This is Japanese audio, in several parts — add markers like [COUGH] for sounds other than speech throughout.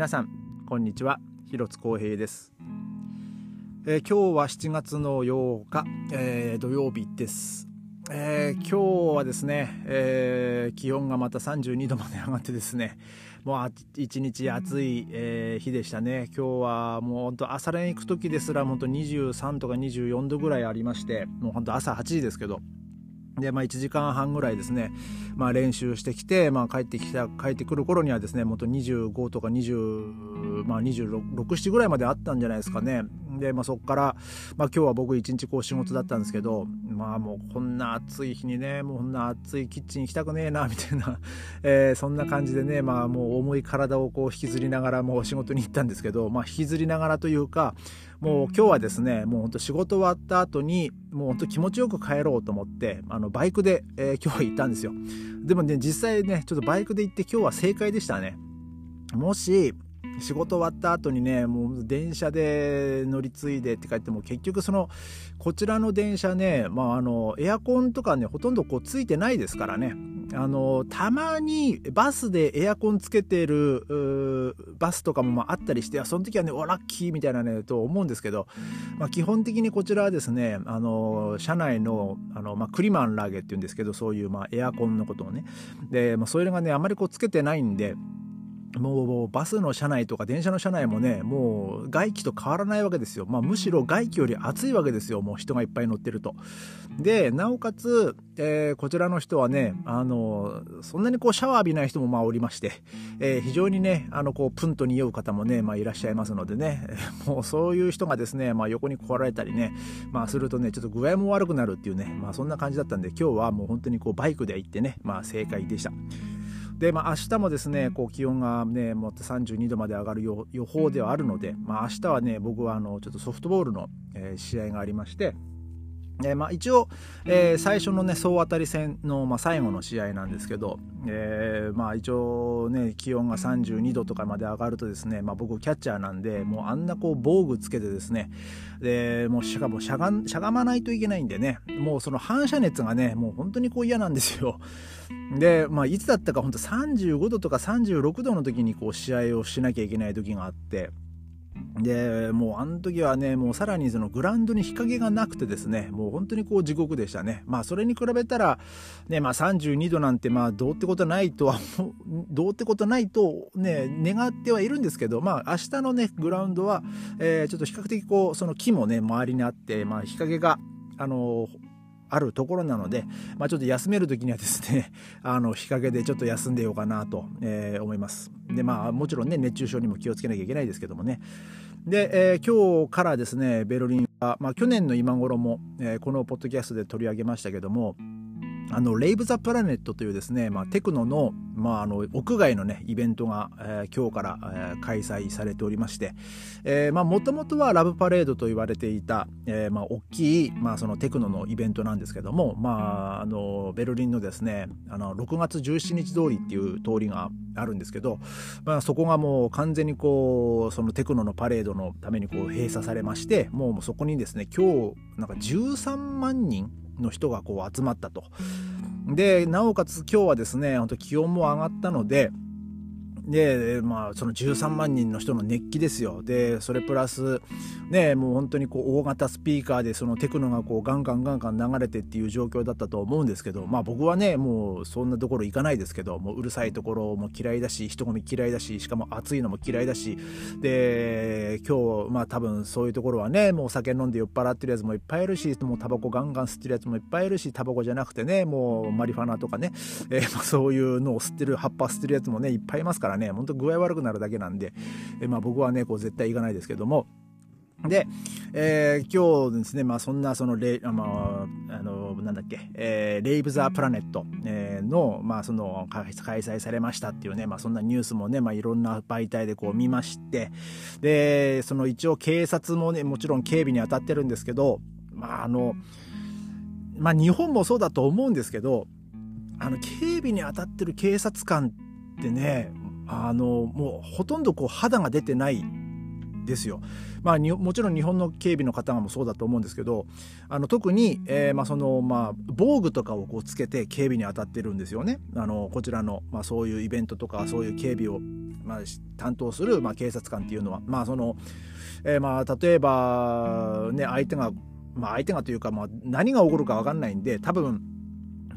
皆さんこんにちは。広津光平です、えー、今日は7月の8日、えー、土曜日です、えー、今日はですね、え気温がまた32度まで上がってですねもう一日暑い、え日でしたね。今日はもう本当朝練行く時ですら本当23とか24度ぐらいありましてもう本当朝8時ですけどで、まあ、1時間半ぐらいですね、まあ、練習してきて、まあ、帰ってきた帰ってくる頃にはですねもっと25とか20、まあ、26、7ぐらいまであったんじゃないですかね。で、まあ、そこから、まあ、今日は僕一日こう仕事だったんですけど、まあもうこんな暑い日にね、もうこんな暑いキッチン行きたくねえな、みたいな、[LAUGHS] えー、そんな感じでね、まあもう重い体をこう引きずりながらもう仕事に行ったんですけど、まあ引きずりながらというか、もう今日はですね、もう本当仕事終わった後に、もう本当気持ちよく帰ろうと思って、あのバイクで、えー、今日は行ったんですよ。でもね、実際ね、ちょっとバイクで行って今日は正解でしたね。もし、仕事終わった後にねもう電車で乗り継いでって書いても結局そのこちらの電車ね、まあ、あのエアコンとかねほとんどこうついてないですからね。あのたまにバスでエアコンつけてるバスとかもまああったりしてその時はねおラッキーみたいなねと思うんですけど、まあ、基本的にこちらはですねあの車内のあの、まあ、クリマンラーゲっていうんですけどそういうまあエアコンのことをね。で、まあ、それがねあまりこうつけてないんでもうバスの車内とか電車の車内もねもう外気と変わらないわけですよ、まあ、むしろ外気より暑いわけですよ。もう人がいっぱい乗ってると。でなおかつ、えー、こちらの人はねあのそんなにこうシャワー浴びない人もまあおりまして、えー、非常にねあのこうプンと匂う方もね、まあ、いらっしゃいますのでね。[LAUGHS] もうそういう人がですね、まあ、横に来られたりね、まあ、するとねちょっと具合も悪くなるっていうね、まあ、そんな感じだったんで今日はもう本当にこうバイクで行ってね、まあ、正解でした。で、まあ、明日もですねこう気温がねもっと32度まで上がる予報ではあるので、まあ、明日はね僕はあのちょっとソフトボールの、えー、試合がありましてえ、まあ、一応、えー、最初のね総当たり戦の、まあ、最後の試合なんですけど、えー、まあ、一応ね気温が32度とかまで上がるとですね、まあ、僕キャッチャーなんでもうあんなこう防具つけてですねでもうしかもしゃがしゃがまないといけないんでねもうその反射熱がねもう本当にこう嫌なんですよ。で、まあ、いつだったか本当35度とか36度の時にこう試合をしなきゃいけない時があってでもうあの時はねもうさらにそのグラウンドに日陰がなくてですねもう本当にこう地獄でしたね。まあそれに比べたらねまあ32度なんてまあどうってことないとは [LAUGHS] どうってことないとね願ってはいるんですけどまあ明日のねグラウンドは、えー、ちょっと比較的こうその木もね周りにあってまあ日陰があのあるところなので、まあ、ちょっと休める時にはですね [LAUGHS] あの日陰でちょっと休んでようかなと、えー、思います。でまあもちろんね熱中症にも気をつけなきゃいけないですけどもね。で、えー、今日からですねベルリンは、まあ、去年の今頃も、えー、このポッドキャストで取り上げましたけどもあのレイブ・ザ・プラネットというですね、まあ、テクノの,、まあ、あの屋外のねイベントが、えー、今日から、えー、開催されておりましてもともとはラブパレードと言われていた、えーまあ、大きい、まあ、そのテクノのイベントなんですけども、まあ、あのベルリンのですねあの6月17日通りっていう通りがあるんですけど、まあ、そこがもう完全にこうそのテクノのパレードのためにこう閉鎖されましてもうそこにですね今日なんか13万人の人がこう集まったと。でなおかつ今日はですね本当気温も上がったのででまあその13万人の人の熱気ですよ。でそれプラスねもう本当にこう大型スピーカーでそのテクノがこうガンガンガンガン流れてっていう状況だったと思うんですけどまあ僕はねもうそんなところ行かないですけどもううるさいところも嫌いだし人混み嫌いだししかも暑いのも嫌いだしで今日まあ多分そういうところはねもうお酒飲んで酔っ払ってるやつもいっぱいいるしもうタバコガンガン吸ってるやつもいっぱいいるしタバコじゃなくてねもうマリファナとかね、えー、まあそういうのを吸ってる葉っぱ吸ってるやつもねいっぱいいますからね。ね本当具合悪くなるだけなんで、えまあ、僕はねこう絶対行かないですけども。で、えー、今日ですね、まあ、そんなそのレ、まあ、あのなんだっけ、えー、レイブ・ザ・プラネット、えー、の,、まあその開催されましたっていうね、まあ、そんなニュースもね、まあ、いろんな媒体でこう見まして。でその一応警察もねもちろん警備に当たってるんですけど、まああのまあ、日本もそうだと思うんですけどあの警備に当たってる警察官ってねあのもうほとんどこう肌が出てないですよ。まあ、もちろん日本の警備の方もそうだと思うんですけどあの特に、えー、まあそのまあ、防具とかをこうつけて警備に当たってるんですよねあのこちらの、まあ、そういうイベントとかそういう警備をまあ、担当する、ま、警察官っていうのはまあその、えー、ま例えばね相手がま相手がというか、ま、何が起こるか分かんないんで多分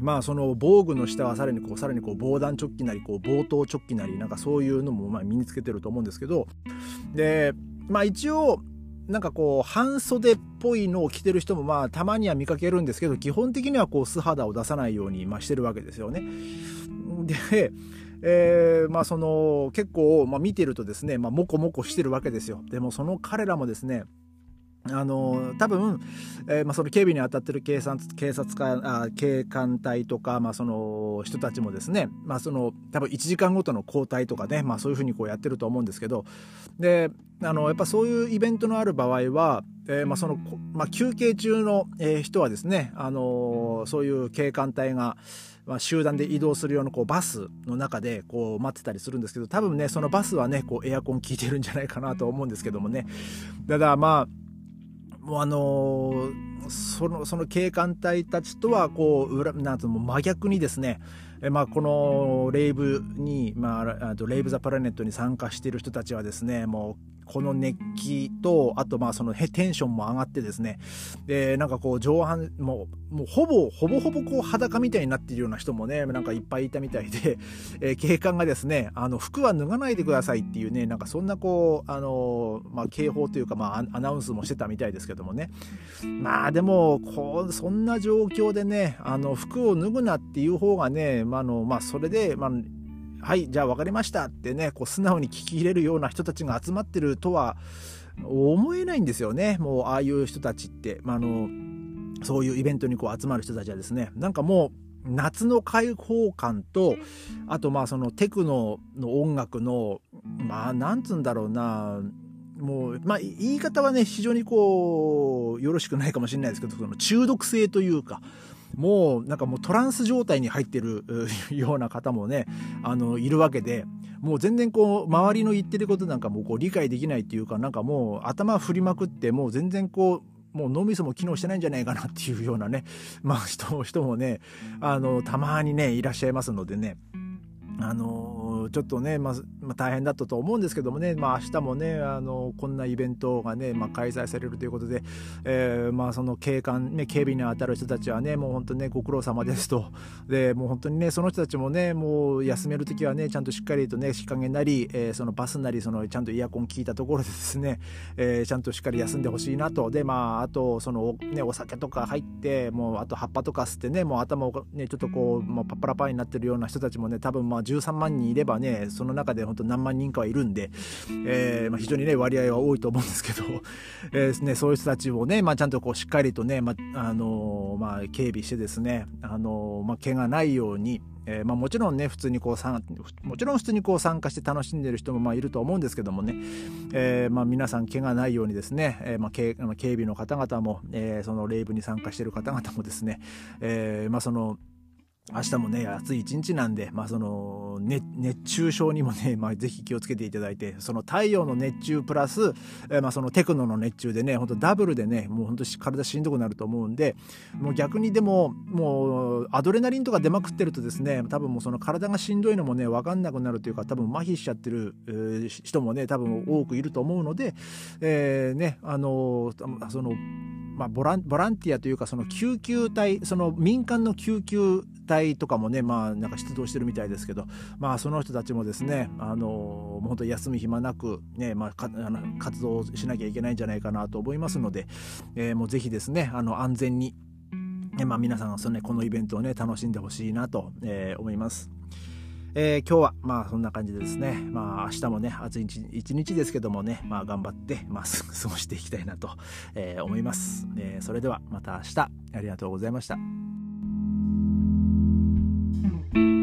まあその防具の下はさらにこうさらにこう防弾チョッキなりこう防盗チョッキなりなんかそういうのもまあ身につけてると思うんですけどでまあ一応なんかこう半袖っぽいのを着てる人もまあたまには見かけるんですけど基本的にはこう素肌を出さないようにまあしてるわけですよね。でえー、まあその結構、まあ、見てるとですね、まあ、モコモコしてるわけですよ。でもその彼らもですねあの多分、えーまあ、その警備に当たってる警察警察官あ警官隊とか、まあ、その人たちもですね、まあ、その多分1時間ごとの交代とかね、まあ、そういうふうにこうやってると思うんですけどであのやっぱそういうイベントのある場合は、えーまあそのまあ、休憩中の、えー、人はですね、あのそういう警官隊が、まあ、集団で移動するようなこうバスの中でこう待ってたりするんですけど多分ねそのバスはねこうエアコン効いてるんじゃないかなと思うんですけどもね。ただまあもうあのー、そのその警官隊たちとはこう裏なんとも真逆にですねえまあ、このレイブに、まあ、あとレイブ・ザ・プラネットに参加している人たちはですねもうこの熱気とあとまあそのテンションも上がってですねでなんかこう上半もうもうほぼほぼほぼこう裸みたいになっているような人もねなんかいっぱいいたみたいで、えー、警官がですねあの服は脱がないでくださいっていうねなんかそんなこうあの、まあ、警報というか、まあ、アナウンスもしてたみたいですけどけどもね。まあでもこうそんな状況でねあの服を脱ぐなっていう方がね、まあのまあ、それで、まあはいじゃあ分かりましたってねこう素直に聞き入れるような人たちが集まってるとは思えないんですよね。もうああいう人たちって、ま、あのそういうイベントにこう集まる人たちはですね。なんかもう夏の開放感とあとまあそのテクノの音楽のまあなんつうんだろうなもうまあ言い方はね非常にこうよろしくないかもしれないですけどその中毒性というかもうなんかもうトランス状態に入ってる [LAUGHS] ような方もねあのいるわけでもう全然こう周りの言ってることなんかもうこう理解できないっていうかなんかもう頭振りまくってもう全然こうもう脳みそも機能してないんじゃないかなっていうようなね [LAUGHS] まあ人人もねあのたまにねいらっしゃいますのでねあのちょっとね、まあ、ま、大変だったと思うんですけどもね、まあ、明日もね、あのこんなイベントがね、まあ、開催されるということで、えー、まあ、その警官、ね、警備に当たる人たちはね、もう本当にね、ご苦労様ですと。で、もう本当にね、その人たちもね、もう休める時はね、ちゃんとしっかりとね、日陰なり、えー、そのバスなり、そのちゃんとエアコン効いたところでですね、えー、ちゃんとしっかり休んでほしいなと。で、まあ、あと、その、ね、お酒とか入って、もう、あと葉っぱとか吸ってね、もう頭をね、ちょっとこう、もうパッパラパーになってるような人たちもね、多分まあ、13万人いればねその中で本当何万人かはいるんで、えー、まあ、非常にね割合は多いと思うんですけど、[LAUGHS] えーね、そういう人たちをね、まあ、ちゃんとこうしっかりとね、まああのまあ、警備してですね、あのまあ、怪我ないように、えーまあ、もちろんね普通にこうもちろん普通にこう参加して楽しんでる人もまあいると思うんですけどもね、えーまあ、皆さん怪我ないようにですね、えーまあ、警警備の方々も、えー、そのレイブに参加している方々もですね、えーまあ、その明日もね暑い一日なんで、まあその熱中症にもね、まあ、ぜひ気をつけていただいてその太陽の熱中プラス、えー、まあそのテクノの熱中でね本当ダブルでねもう本当体しんどくなると思うんでもう逆にでももうアドレナリンとか出まくってるとですね多分もうその体がしんどいのもね分かんなくなるというか多分麻痺しちゃってる、えー、人もね多分多くいると思うので、えー、ねあのそのまあ、ボランボランティアというかその救急隊その民間の救急隊とかもねまあなんか出動してるみたいですけどまあその人たちもですねあの本当休み暇なくね、まあ、かあの活動しなきゃいけないんじゃないかなと思いますので、えー、もうぜひですねあの安全に、まあ、皆さんその、ね、このイベントをね楽しんでほしいなと、えー、思います。えー、今日はまあそんな感じでですね、まあ明日もね、暑い一日ですけどもね、まあ頑張って、まあ [LAUGHS] 過ごしていきたいなと、えー、思います、えー。それではまた明日、ありがとうございました。thank you